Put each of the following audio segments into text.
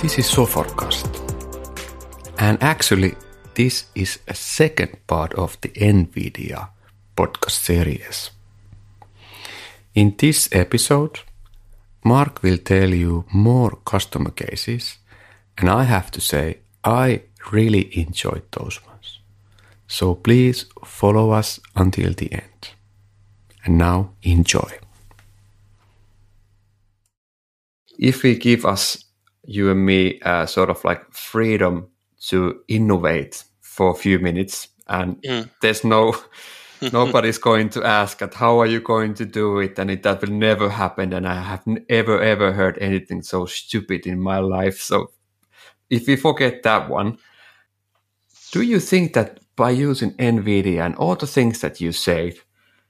This is Soforcast. And actually, this is a second part of the NVIDIA podcast series. In this episode, Mark will tell you more customer cases, and I have to say, I really enjoyed those ones. So please follow us until the end. And now enjoy. If we give us, you and me, uh, sort of like freedom to innovate for a few minutes, and Mm. there's no nobody's going to ask at how are you going to do it? and it, that will never happen. And i have n- ever ever heard anything so stupid in my life. So if we forget that one do you think that by using nvidia and all the things that you said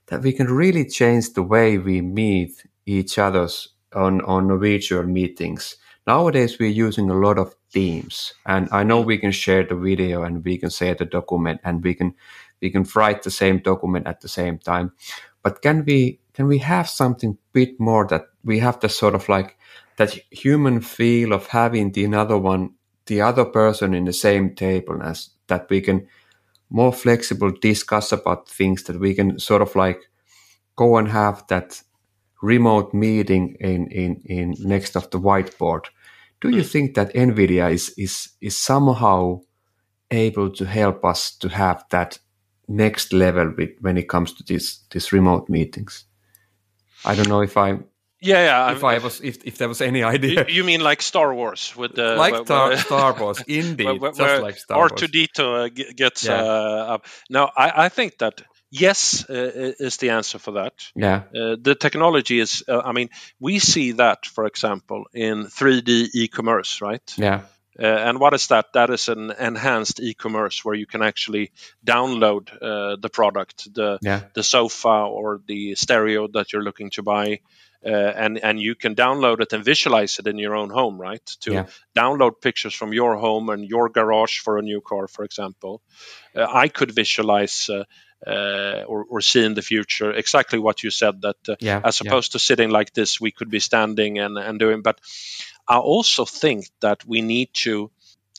that we can really change the way we meet each other's on on virtual meetings nowadays we're using a lot of Teams, and i know we can share the video and we can share the document and we can we can write the same document at the same time. But can we can we have something bit more that we have the sort of like that human feel of having the another one the other person in the same table as that we can more flexible discuss about things that we can sort of like go and have that remote meeting in in in next of the whiteboard do you think that nvidia is is is somehow able to help us to have that next level with, when it comes to these this remote meetings i don't know if i Yeah, yeah. if I'm- i was if, if there was any idea you mean like Star Wars with the like where- star, where- star wars indeed where- just like star wars R2D2 uh, gets Yeah. uh, up. No, I, I think that yes uh, is the answer for that. yeah Uh, the technology is, uh, I mean, we see that, for example, in 3D e-commerce, right? yeah Uh, and what is that? That is an enhanced e-commerce where you can actually download uh, the product, the yeah the sofa or the stereo that you're looking to buy, uh, and and you can download it and visualize it in your own home, right? To Yeah. download pictures from your home and your garage for a new car, for example. Uh, I could visualize. Uh, uh, or, or see in the future exactly what you said that uh, yeah as yeah. opposed to sitting like this we could be standing and, and doing but i also think that we need to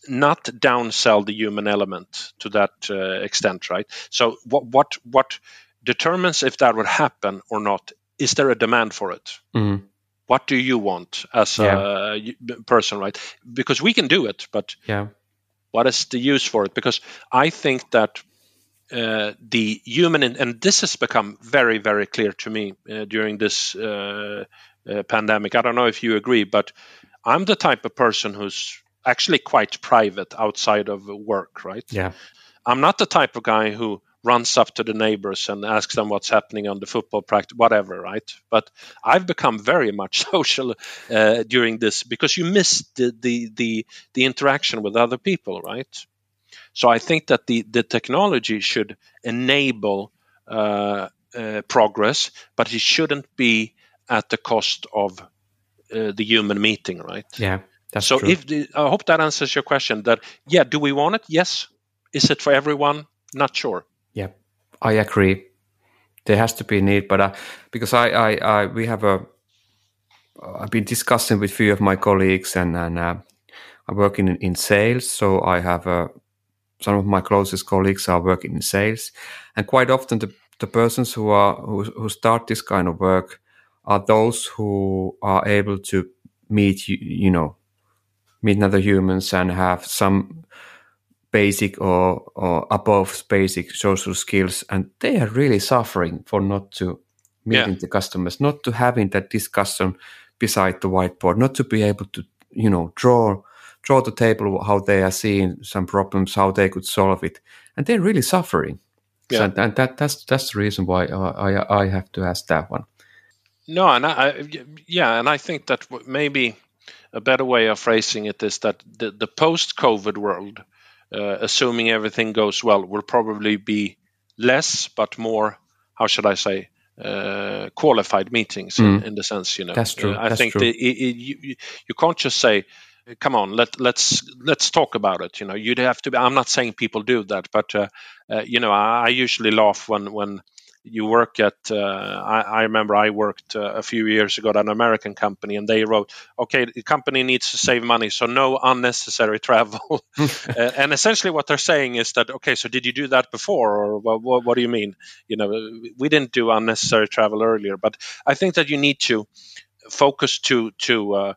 not downsell the human element to that uh, extent right? So what what what determines if that would happen or not? Is there a demand for it? Mhm. what do you want as a person right? Because we can do it but yeah. what is the use for it? Because i think that uh, the human in, and this has become very very clear to me uh, during this uh, uh, pandemic. I don't know if you agree but i'm the type of person who's actually quite private outside of work right? Yeah. I'm not the type of guy who runs up to the neighbors and asks them what's happening on the football practice whatever right? But i've become very much social uh, during this because you miss the, the the the interaction with other people right so i think that the the technology should enable uh, uh, progress but it shouldn't be at the cost of uh, the human meeting right? Yeah that's so true. if the, i hope that answers your question that yeah do we want it? Yes. Is it for everyone? Not sure. Yeah, I agree. There has to be a need, but uh, because I, I, I, we have a, I've been discussing with few of my colleagues, and and uh, I'm working in, in sales, so I have uh, some of my closest colleagues are working in sales, and quite often the the persons who are who, who start this kind of work are those who are able to meet you, you know meet other humans and have some basic or, or above basic social skills. And they are really suffering for not to meeting the customers not to having that discussion beside the whiteboard not to be able to you know draw draw the table how they are seeing some problems how they could solve it and they're really suffering Yeah. and, and that that's that's the reason why I, I have to ask that one No, and I, I yeah, and I think that maybe a better way of phrasing it is that the, the post-COVID world, uh, assuming everything goes well, will probably be less but more. How should I say? Uh, qualified meetings in, Mm. in the sense, you know. That's true, Uh, I that's think true. The, it, it, you you can't just say, "Come on, let let's let's talk about it." You know, you'd have to. Be, I'm not saying people do that, but uh, uh, you know, I, I usually laugh when when you work at uh, I, I, remember i worked uh, a few years ago at an american company and they wrote okay the company needs to save money so no unnecessary travel uh, and essentially what they're saying is that okay so did you do that before or what, what, what, do you mean you know we didn't do unnecessary travel earlier but i think that you need to focus to to uh,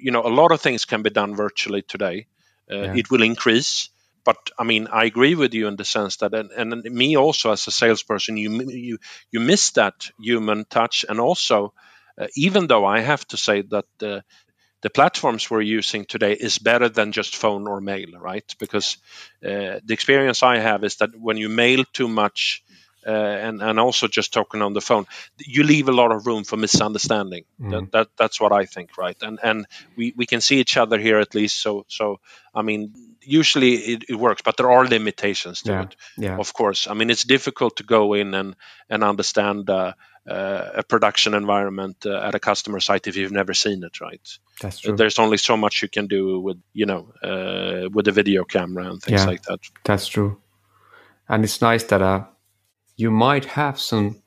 you know a lot of things can be done virtually today uh, yeah. it will increase but I mean, I agree with you in the sense that, and, and me also as a salesperson, you you you miss that human touch, and also, uh, even though I have to say that the the platforms we're using today is better than just phone or mail, right? Because uh, the experience I have is that when you mail too much, uh, and and also just talking on the phone, you leave a lot of room for misunderstanding. Mm. That, that that's what I think, right? And and we, we can see each other here at least. So so I mean, usually it, it works, but there are limitations to yeah. it. Yeah. Of course, I mean it's difficult to go in and and understand. Uh, uh, a production environment uh, at a customer site if you've never seen it right that's true there's only so much you can do with you know uh, with a video camera and things yeah, like that that's true and it's nice that uh, you might have some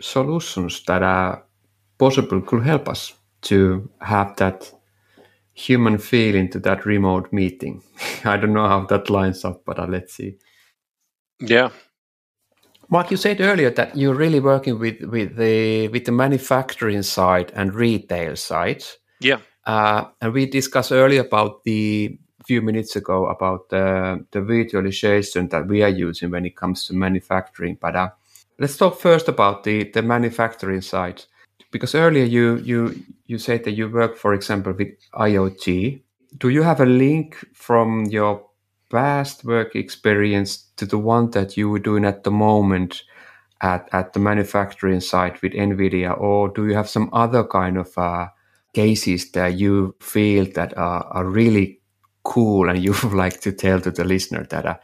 solutions that are possible could help us to have that human feel into that remote meeting. I don't know how that lines up, but uh, let's see. Yeah. Mark, you said earlier that you're really working with, with the with the manufacturing side and retail side. Yeah. Uh, and we discussed earlier about the few minutes ago about the, the virtualization that we are using when it comes to manufacturing. But uh, let's talk first about the, the manufacturing side. Because earlier you, you, you said that you work, for example, with IoT. Do you have a link from your past work experience to the one that you were doing at the moment at, at the manufacturing side with NVIDIA? Or do you have some other kind of uh, cases that you feel that are, are really cool and you would like to tell to the listener that uh,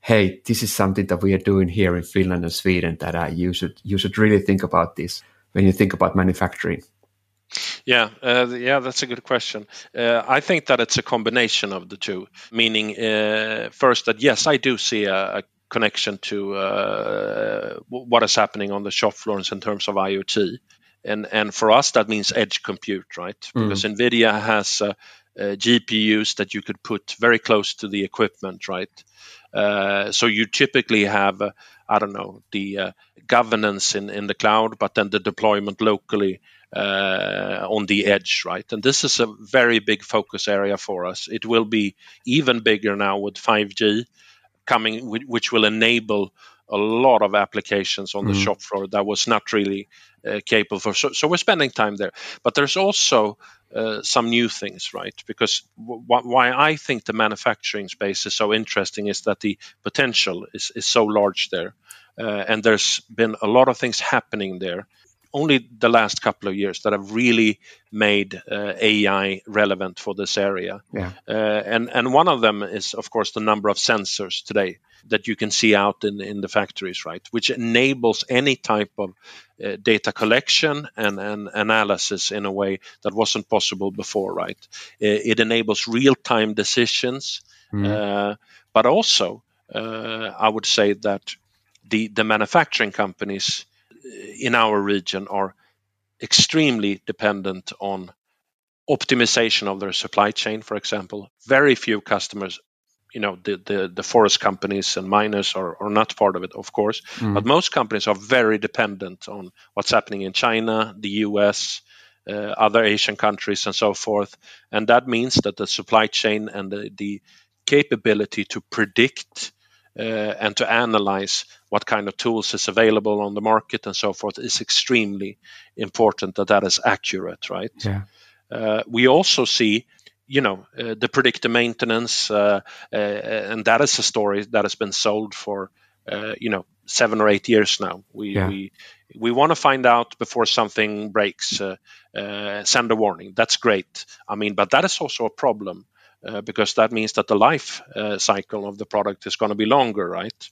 hey this is something that we are doing here in finland and sweden that uh, you should you should really think about this when you think about manufacturing yeah, uh, yeah, that's a good question. Uh, I think that it's a combination of the two. Meaning, uh, first, that yes, I do see a, a connection to uh, what is happening on the shop floors in terms of IoT, and and for us that means edge compute, right? Mm. Because Nvidia has uh, GPUs that you could put very close to the equipment, right? Uh, so you typically have, uh, I don't know, the uh, governance in, in the cloud, but then the deployment locally uh, on the edge, right? And this is a very big focus area for us. It will be even bigger now with 5G coming, which will enable a lot of applications on the mm. shop floor that was not really uh, capable for. So, so, we're spending time there. But there's also uh, some new things, right? Because w- why I think the manufacturing space is so interesting is that the potential is, is so large there. Uh, and there's been a lot of things happening there only the last couple of years that have really made uh, AI relevant for this area. Yeah. Uh, and and one of them is of course the number of sensors today that you can see out in in the factories, right? Which enables any type of uh, data collection and, and analysis in a way that wasn't possible before, right? It, it enables real time decisions, mm. but also uh, I would say that the the manufacturing companies in our region are extremely dependent on optimization of their supply chain, for example. Very few customers, you know, the, the, the forest companies and miners are, are not part of it, of course, mm. but most companies are very dependent on what's happening in China, the US, uh, other Asian countries, and so forth. And that means that the supply chain and the, the capability to predict and to analyze what kind of tools is available on the market and so forth is extremely important that that is accurate, right? Yeah. Uh, we also see you know uh, the predictive maintenance uh, uh, and that is a story that has been sold for uh, you know seven or eight years now we yeah. we we want to find out before something breaks send a warning that's great i mean but that is also a problem uh, because that means that the life uh, cycle of the product is going to be longer, right?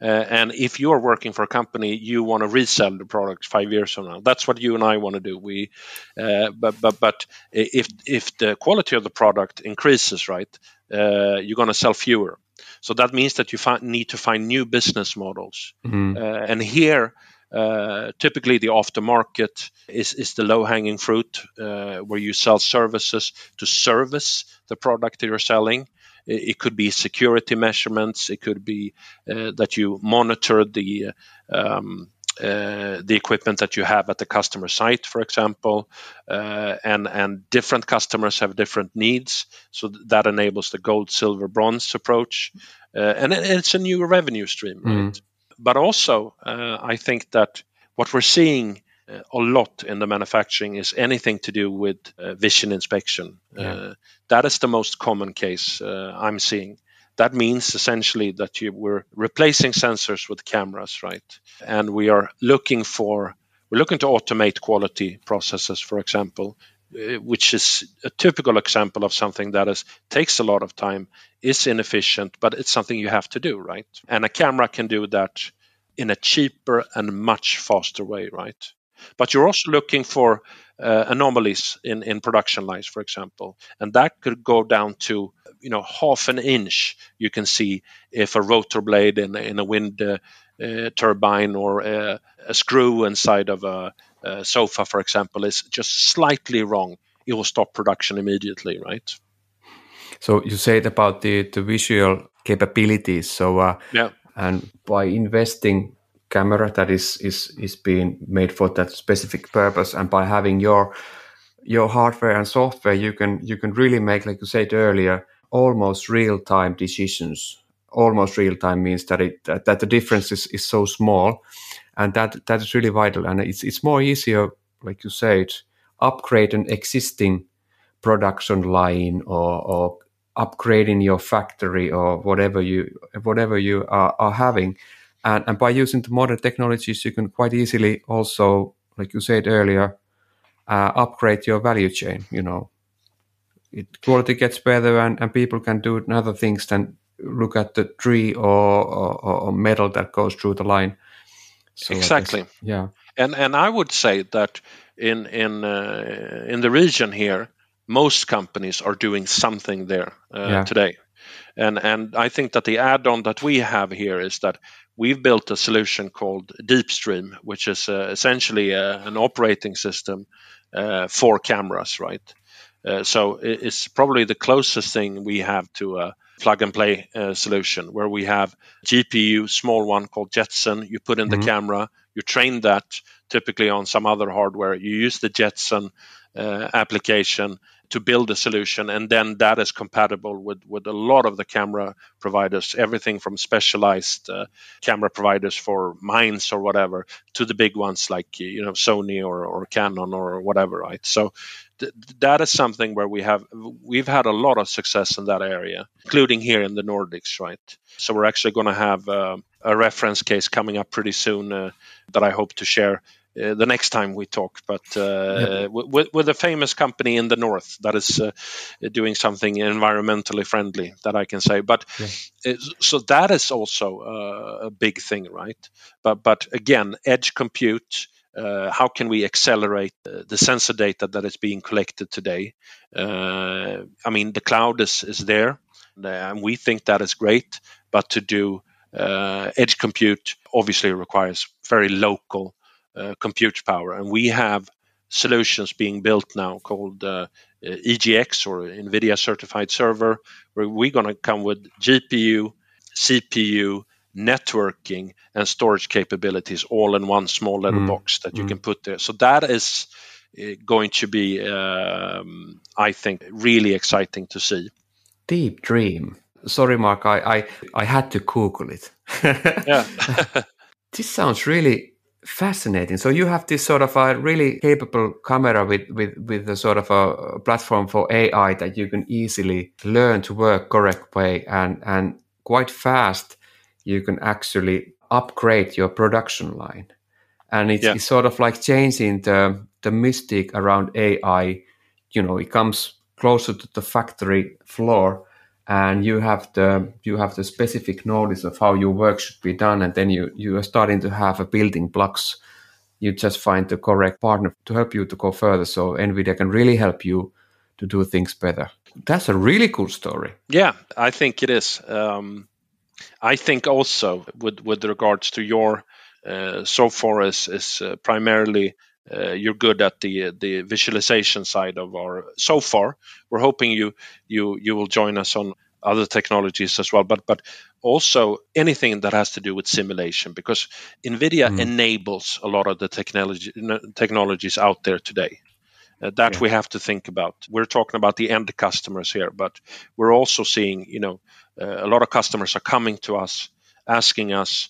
Uh, and if you're working for a company, you want to resell the product five years from now. That's what you and I want to do. We, uh, but but but if if the quality of the product increases, right, uh, you're going to sell fewer. So that means that you need to find new business models. Mm-hmm. and here, Uh, typically, the aftermarket is, is the low hanging fruit uh, where you sell services to service the product that you're selling. It, could be security measurements. It could be uh, that you monitor the um, uh, the equipment that you have at the customer site, for example, uh, and and different customers have different needs, so that enables the gold, silver, bronze approach, uh, and it's a new revenue stream, right? Mm. But also, uh, I think that what we're seeing uh, a lot in the manufacturing is anything to do with vision inspection. Yeah. that is the most common case I'm seeing that means essentially that you, we're replacing sensors with cameras, right? And we are looking for we're looking to automate quality processes, for example, uh, which is a typical example of something that is takes a lot of time, is inefficient, but it's something you have to do, right? And a camera can do that in a cheaper and much faster way, right? But you're also looking for uh, anomalies in, in production lines, for example, and that could go down to you know half an inch. You can see if a rotor blade in, in a wind uh, uh, turbine or a, a, screw inside of a, a sofa, for example, is just slightly wrong. It will stop production immediately, right? So you said about the, the visual capabilities. So uh, yeah, and by investing camera that is is is being made for that specific purpose and by having your your hardware and software you can you can really make like you said earlier almost real time decisions almost real time means that it that, that the difference is, is so small and that that is really vital and it's it's more easier like you said upgrade an existing production line or, or upgrading your factory or whatever you whatever you are, are having and, and by using the modern technologies, you can quite easily also, like you said earlier, uh, upgrade your value chain. You know, it quality gets better, and, and people can do other things than look at the tree or, or, or metal that goes through the line. So exactly. Yeah. And and I would say that in in uh, in the region here, most companies are doing something there uh, yeah. today. And and I think that the add-on that we have here is that we've built a solution called DeepStream, which is uh, essentially uh, an operating system uh, for cameras, right? Uh, so it's probably the closest thing we have to a plug and play uh, solution where we have GPU, small one called Jetson. You put in mm-hmm. the camera, you train that typically on some other hardware. You use the Jetson uh, application to build a solution and then that is compatible with with a lot of the camera providers everything from specialized uh, camera providers for mines or whatever to the big ones like you know Sony or, or Canon or whatever right? So th- that is something where we have we've had a lot of success in that area including here in the Nordics right? So we're actually going to have uh, a reference case coming up pretty soon uh, that I hope to share uh, the next time we talk, but uh, yeah. with, with, a famous company in the north that is uh, doing something environmentally friendly, that I can say. But yeah. so that is also a big thing, right? But but again, edge compute. Uh, how can we accelerate the sensor data that is being collected today? Uh, I mean, the cloud is, is there, and we think that is great. But to do uh, edge compute obviously requires very local uh, compute power. And we have solutions being built now called uh, uh EGX or NVIDIA Certified Server, where we're going to come with GPU, CPU, networking, and storage capabilities all in one small little mm. box that you mm. can put there. So that is uh, going to be, um, I think, really exciting to see. DeepStream. Sorry, Mark, I, I, I had to Google it. yeah. this sounds really fascinating. So you have this sort of a really capable camera with with with a sort of a platform for AI that you can easily learn to work correct way and and quite fast you can actually upgrade your production line. And it's, yeah. it's sort of like changing the the mystic around AI. You know, it comes closer to the factory floor and you have the you have the specific knowledge of how your work should be done and then you you are starting to have a building blocks. You just find the correct partner to help you to go further so nvidia can really help you to do things better. That's a really cool story. Yeah i think it is. Um, i think also with with regards to your Uh, so far is is uh, primarily uh, you're good at the the visualization side of our. So far, we're hoping you you you will join us on other technologies as well, but but also anything that has to do with simulation because NVIDIA mm. enables a lot of the technology technologies out there today. Uh, that yeah. we have to think about. We're talking about the end customers here, but we're also seeing, you know, uh, a lot of customers are coming to us asking us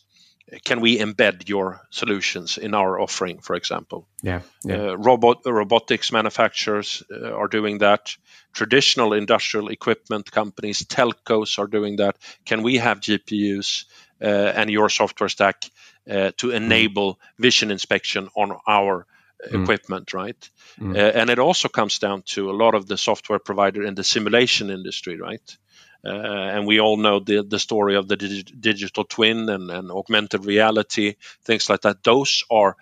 can we embed your solutions in our offering, for example? Yeah. yeah. Uh, robot robotics manufacturers uh, are doing that. Traditional industrial equipment companies, telcos are doing that. Can we have GPUs uh, and your software stack uh, to mm. enable vision inspection on our mm. equipment, right? Mm. Uh, and it also comes down to a lot of the software provider in the simulation industry, right? Uh, and we all know the, the story of the dig- digital twin and, and augmented reality, things like that. Those are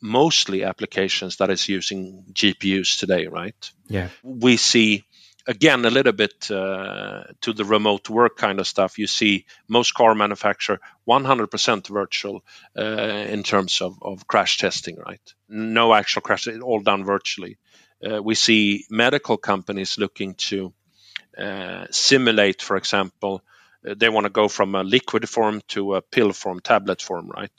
mostly applications that is using GPUs today, right? Yeah. We see again a little bit uh, to the remote work kind of stuff. You see most car manufacturer 100% virtual uh, in terms of, of crash testing, right? No actual crash, all done virtually. Uh, we see medical companies looking to simulate, for example, uh, they want to go from a liquid form to a pill form, tablet form, right?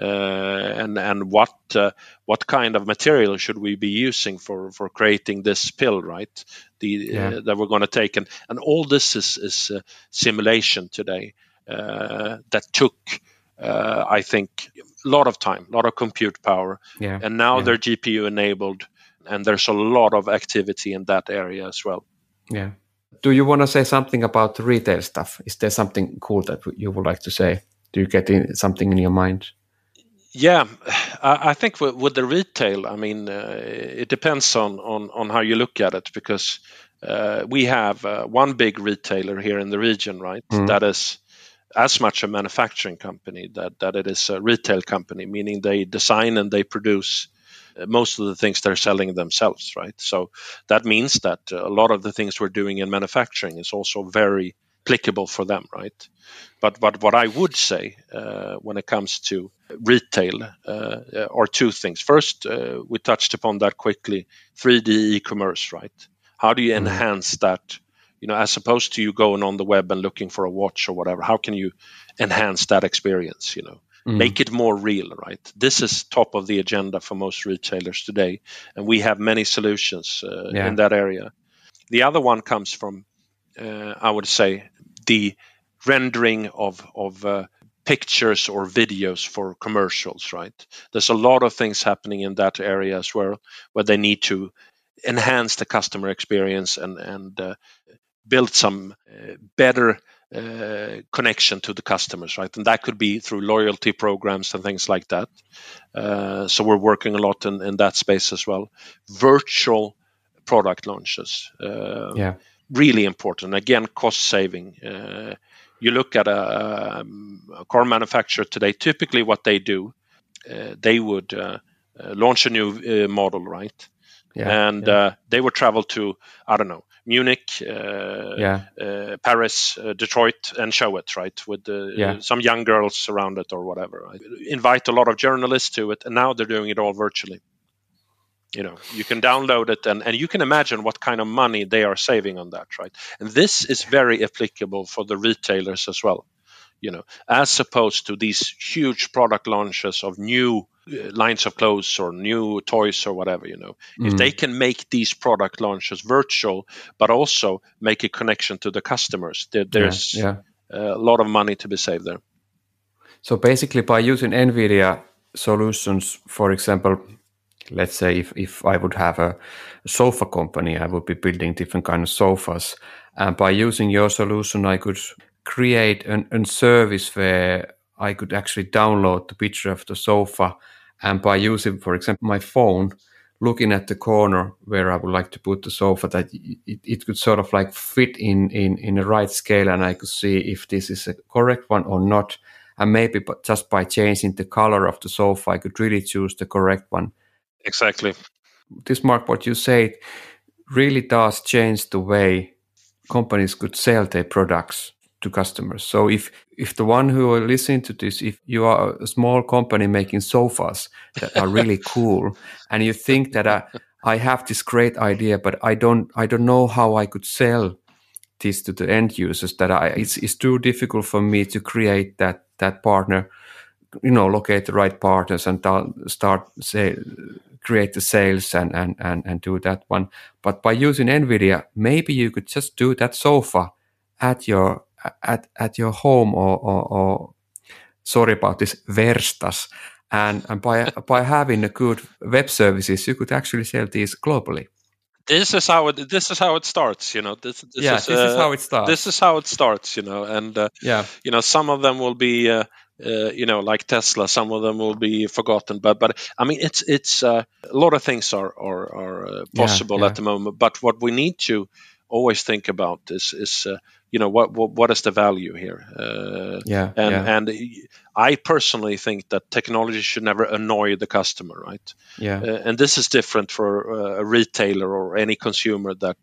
Uh, and and what uh, what kind of material should we be using for for creating this pill, right? The yeah. that we're going to take, and and all this is is simulation today that took. Uh, I think a lot of time, a lot of compute power, yeah, and now yeah. they're GPU enabled, and there's a lot of activity in that area as well. Yeah, do you want to say something about the retail stuff? Is there something cool that you would like to say? Do you get in, something in your mind? Yeah, I, think with, with, the retail, I mean, uh, it depends on, on, on how you look at it because uh, we have uh, one big retailer here in the region, right? Mm. That is as much a manufacturing company that, that it is a retail company, meaning they design and they produce most of the things they're selling themselves, right? So that means that a lot of the things we're doing in manufacturing is also very applicable for them, right? But but what I would say uh, when it comes to retail uh, are two things. First, uh, we touched upon that quickly: 3D e-commerce, right? How do you mm-hmm. enhance that? You know, as opposed to you going on the web and looking for a watch or whatever, how can you enhance that experience? You know, Mm. Make it more real, right? This is top of the agenda for most retailers today, and we have many solutions uh, yeah. in that area. The other one comes from, uh, I would say, the rendering of of uh, pictures or videos for commercials, right? There's a lot of things happening in that area as well, where they need to enhance the customer experience and and uh, build some uh, better uh, connection to the customers, right? And that could be through loyalty programs and things like that. Uh, so we're working a lot in, in that space as well. Virtual product launches, uh, yeah, really important. Again, cost saving. Uh, you look at a, um, a, car manufacturer today. Typically, what they do, uh, they would uh, launch a new model, right? Yeah, and yeah. they would travel to I don't know Munich, uh, yeah. uh, Paris, uh, Detroit, and show it right with yeah. some young girls around it or whatever. Right? Invite a lot of journalists to it, and now they're doing it all virtually. You know, you can download it, and, and you can imagine what kind of money they are saving on that, right? And this is very applicable for the retailers as well. You know, as opposed to these huge product launches of new uh, lines of clothes or new toys or whatever you know mm. if they can make these product launches virtual but also make a connection to the customers there, there's yeah, yeah. a lot of money to be saved there so basically by using nvidia solutions for example let's say if, if i would have a sofa company i would be building different kind of sofas and by using your solution i could create an, a service where I could actually download the picture of the sofa and by using, for example, my phone, looking at the corner where I would like to put the sofa, that it, it could sort of like fit in, in, in the right scale and I could see if this is a correct one or not. And maybe but just by changing the color of the sofa, I could really choose the correct one. Exactly. This, Mark, what you said really does change the way companies could sell their products to customers. So if if the one who are listening to this, if you are a small company making sofas that are really cool, and you think that I, I have this great idea, but I don't I don't know how I could sell this to the end users, that I it's it's too difficult for me to create that that partner, you know, locate the right partners and start say create the sales and and and and do that one. But by using NVIDIA, maybe you could just do that sofa at your at at your home or, or, or sorry about this verstas. And, and by by having a good web services you could actually sell these globally. This is how it this is how it starts you know. This, this yeah is, this uh, is how it starts. this is how it starts you know. And uh, yeah. you know some of them will be uh, uh, you know like tesla some of them will be forgotten. But but i mean it's it's uh, a lot of things are are, are uh, possible yeah, yeah. at the moment. But what we need to always think about is is you know what what, what is the value here? Uh, yeah and yeah. and i personally think that technology should never annoy the customer right? Yeah. Uh, and this is different for uh, a retailer or any consumer that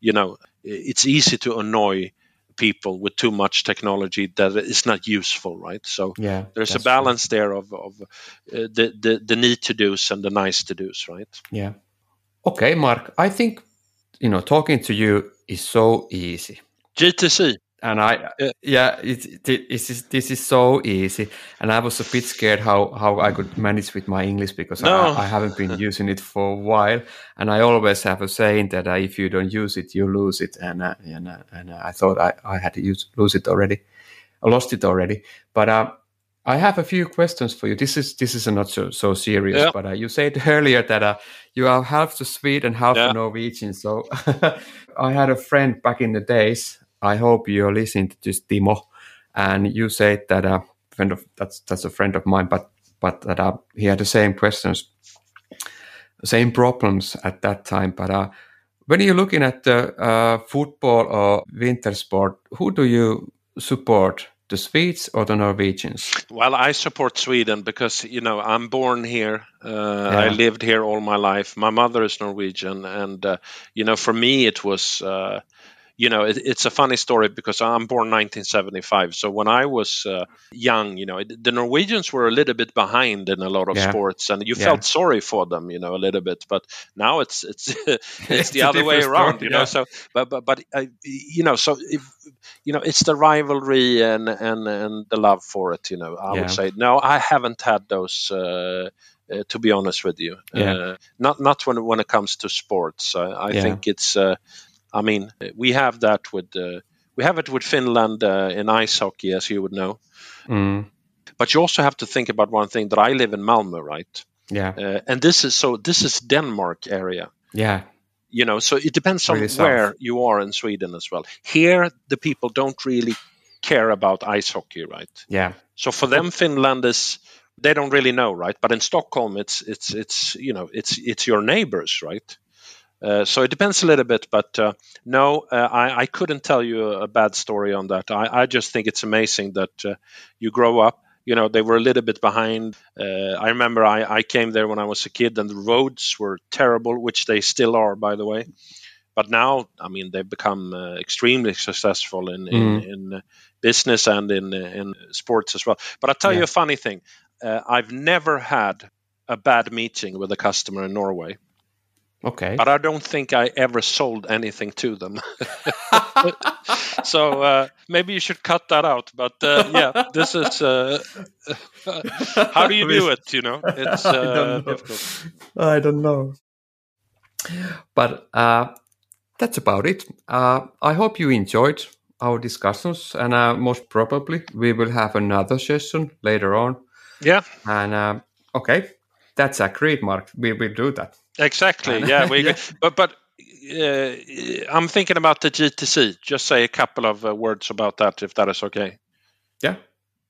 you know it's easy to annoy people with too much technology that is not useful right? So yeah there's a balance true. there of, of uh, the, the the need to do's and the nice to do's right? Yeah. Okay mark i think you know talking to you is so easy GTC. And I, yeah, yeah it, it, this is this is so easy, and I was a bit scared how how I could manage with my English because no. I, I, haven't been using it for a while, and I always have a saying that uh, if you don't use it, you lose it, and uh, and, uh, and uh, I thought I, I had to use lose it already, I lost it already, but uh, I have a few questions for you. This is this is not so so serious, yeah. but uh, you said earlier that uh, you are half the Swede and half yeah. the Norwegian. So I had a friend back in the days I hope you're listening to this, Timo. And you said that a friend of that's that's a friend of mine, but but that uh, he had the same questions, same problems at that time. But uh, when you're looking at the uh, football or winter sport, who do you support? The Swedes or the Norwegians? Well, I support Sweden because you know I'm born here. Uh, yeah. I lived here all my life. My mother is Norwegian, and uh, you know for me it was uh, you know, it, it's a funny story because I'm born 1975. So when I was uh, young, you know, the Norwegians were a little bit behind in a lot of yeah. sports, and you yeah. felt sorry for them, you know, a little bit. But now it's it's it's, it's the other way around, story, you know. Yeah. So, but but but uh, you know, so if, you know, it's the rivalry and and and the love for it. You know, I would say no, I haven't had those. Uh, uh, to be honest with you, yeah. Uh, not not when when it comes to sports. I yeah. think it's uh, I mean, we have that with uh, we have it with Finland uh, in ice hockey, as you would know. Mm. But you also have to think about one thing that I live in Malmö, right? Yeah. Uh, and this is so this is Denmark area. Yeah. You know, so it depends on really where south. you are in Sweden as well. Here, the people don't really care about ice hockey, right? Yeah. So for them, Finland is they don't really know, right? But in Stockholm, it's it's it's you know it's it's your neighbors, right? Uh, so it depends a little bit, but uh, no, uh, I, I, couldn't tell you a, bad story on that. I, I just think it's amazing that uh, you grow up. You know, they were a little bit behind. Uh, I remember I, I, came there when I was a kid, and the roads were terrible, which they still are, by the way. But now, I mean, they've become extremely successful in, mm. in, mm-hmm. in, business and in, in sports as well. But I'll tell yeah. you a funny thing. I've never had a bad meeting with a customer in Norway. Okay. But I don't think I ever sold anything to them. so uh, maybe you should cut that out. But uh, yeah, this is uh, how do you do it? You know, it's I don't uh, know. difficult. I don't know. But uh, that's about it. Uh, I hope you enjoyed our discussions, and most probably we will have another session later on. Yeah. And okay, that's agreed, Mark. We will do that. Exactly. Yeah. We, yeah. But but uh, I'm thinking about the GTC. Just say a couple of uh, words about that, if that is okay. Yeah.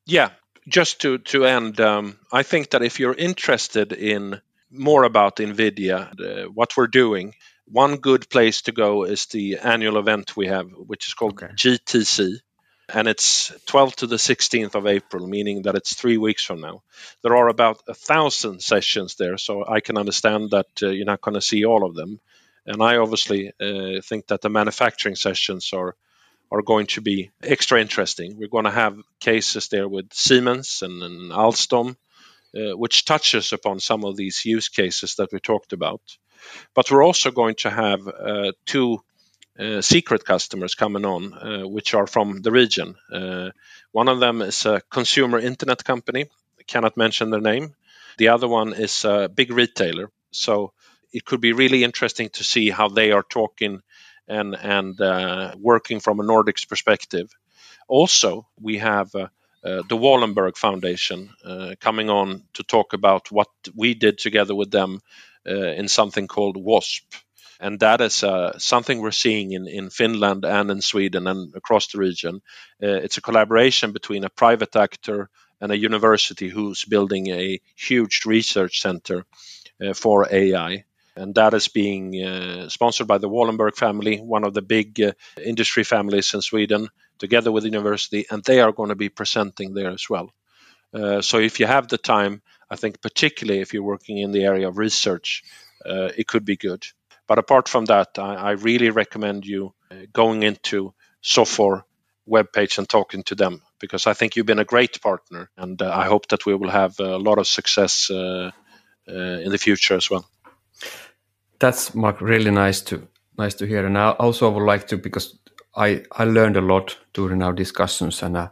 Yeah. Just to to end, um, I think that if you're interested in more about NVIDIA, uh, what we're doing, one good place to go is the annual event we have, which is called okay. GTC and it's 12 to the 16th of April, meaning that it's three weeks from now. There are about a thousand sessions there, so I can understand that uh, you're not going to see all of them. And I obviously uh, think that the manufacturing sessions are are going to be extra interesting. We're going to have cases there with Siemens and, and Alstom, uh, which touches upon some of these use cases that we talked about. But we're also going to have uh, two secret customers coming on, uh, which are from the region. Uh, one of them is a consumer internet company. I cannot mention their name. The other one is a big retailer. So it could be really interesting to see how they are talking and and uh, working from a Nordics perspective. Also, we have uh, uh, the Wallenberg Foundation uh, coming on to talk about what we did together with them uh, in something called WASP. And that is uh, something we're seeing in, in Finland and in Sweden and across the region. it's a collaboration between a private actor and a university who's building a huge research center for AI and that is being uh, sponsored by the Wallenberg family, one of the big uh, industry families in Sweden, together with the university, and they are going to be presenting there as well. Uh, so if you have the time, I think particularly if you're working in the area of research, uh, it could be good. But apart from that, I, I really recommend you uh, going into Sofor webpage and talking to them because I think you've been a great partner, and uh, I hope that we will have a lot of success in the future as well. That's Mark really nice to nice to hear. And i also would like to because i i learned a lot during our discussions and uh,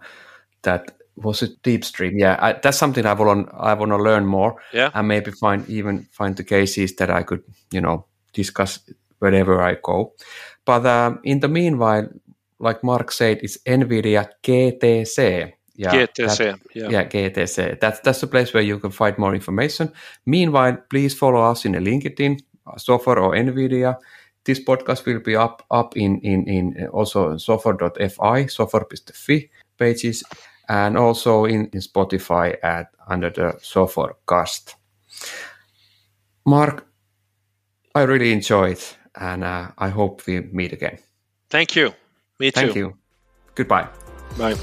that was it deepstream yeah I, that's something i want i want to learn more yeah. and maybe find even find the cases that i could you know discuss wherever i go but um, in the meanwhile like mark said it's nvidia gtc yeah, GTC, yeah. yeah, GTC. That's that's the place where you can find more information. Meanwhile, please follow us in the LinkedIn, Sofor or NVIDIA. This podcast will be up up in in in also sofor.fi, sofor.fi pages, and also in, in Spotify at under the Sofor cast. Mark, I really enjoyed, and uh, I hope we meet again. Thank you. Me too. Thank you. Goodbye. Bye.